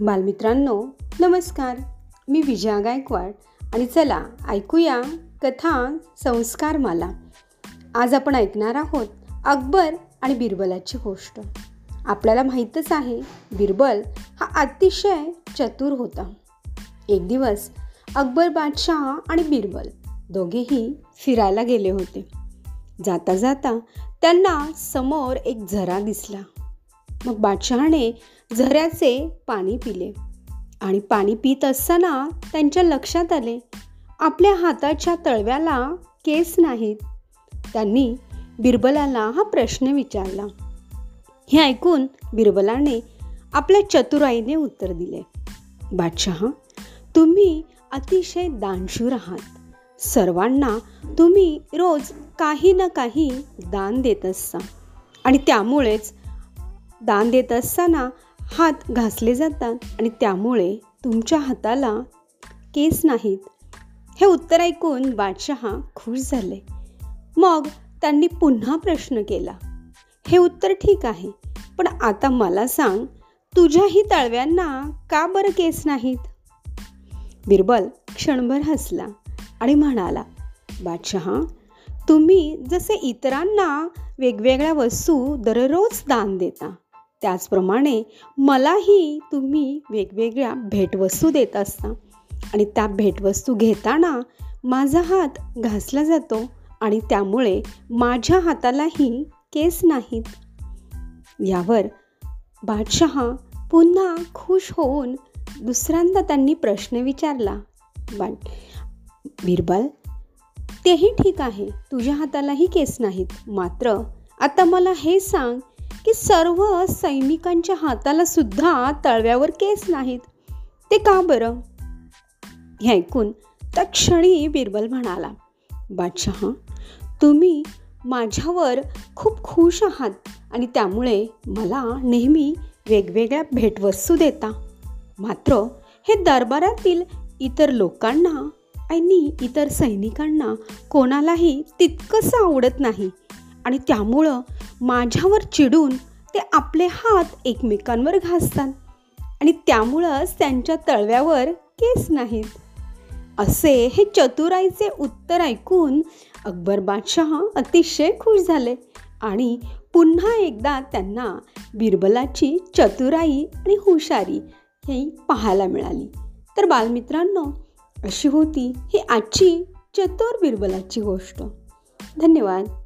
बालमित्रांनो नमस्कार. मी विजया गायकवाड आणि चला ऐकूया कथा संस्कार माला आज आपण ऐकणार आहोत अकबर आणि बिरबलाची गोष्ट. आपल्याला माहीतच आहे बिरबल हा अतिशय चतुर होता. एक दिवस अकबर बादशाह आणि बिरबल दोघेही फिरायला गेले होते. जाता जाता त्यांना समोर एक झरा दिसला. मग बादशहाने झऱ्याचे पाणी पिले. आणि पाणी पित असताना त्यांच्या लक्षात आले आपल्या हाताच्या तळव्याला केस नाहीत. त्यांनी बिरबलाला हा प्रश्न विचारला. हे ऐकून बिरबलाने आपल्या चतुराईने उत्तर दिले बादशहा तुम्ही अतिशय दानशूर आहात. सर्वांना तुम्ही रोज काही ना काही दान देत असता. आणि त्यामुळेच दान देत असताना हात घासले जातात आणि त्यामुळे तुमच्या हाताला केस नाहीत. हे उत्तर ऐकून बादशहा खुश झाले. मग त्यांनी पुन्हा प्रश्न केला. हे उत्तर ठीक आहे पण आता मला सांग तुझ्याही तळव्यांना का बरं केस नाहीत? बिरबल क्षणभर हसला आणि म्हणाला बादशहा तुम्ही जसे इतरांना वेगवेगळ्या वस्तू दररोज दान देता त्याचप्रमाणे मलाही तुम्ही वेगवेगळ्या भेटवस्तू देत असता. आणि त्या भेटवस्तू घेताना माझा हात घासला जातो आणि त्यामुळे माझ्या हातालाही केस नाहीत. यावर बादशहा पुन्हा खुश होऊन दुसऱ्यांदा त्यांनी प्रश्न विचारला बा बिरबल तेही ठीक आहे तुझ्या हातालाही केस नाहीत. मात्र आता मला हे सांग की सर्व सैनिकांच्या हाताला सुद्धा तळव्यावर केस नाहीत. ते का बरं? हे ऐकून तक्षणी बिरबल म्हणाला बादशहा तुम्ही माझ्यावर खूप खुश आहात आणि त्यामुळे मला नेहमी वेगवेगळ्या भेटवस्तू देता. मात्र हे दरबारातील इतर लोकांना आणि इतर सैनिकांना कोणालाही तितकंसं आवडत नाही आणि त्यामुळं माझ्यावर चिडून ते आपले हात एकमेकांवर घासतात आणि त्यामुळंच त्यांच्या तळव्यावर केस नाहीत. असे हे चतुराईचे उत्तर ऐकून अकबर बादशहा अतिशय खुश झाले आणि पुन्हा एकदा त्यांना बिरबलाची चतुराई आणि हुशारी ही पाहायला मिळाली. तर बालमित्रांनो अशी होती ही आजची चतुर बिरबलाची गोष्ट. धन्यवाद.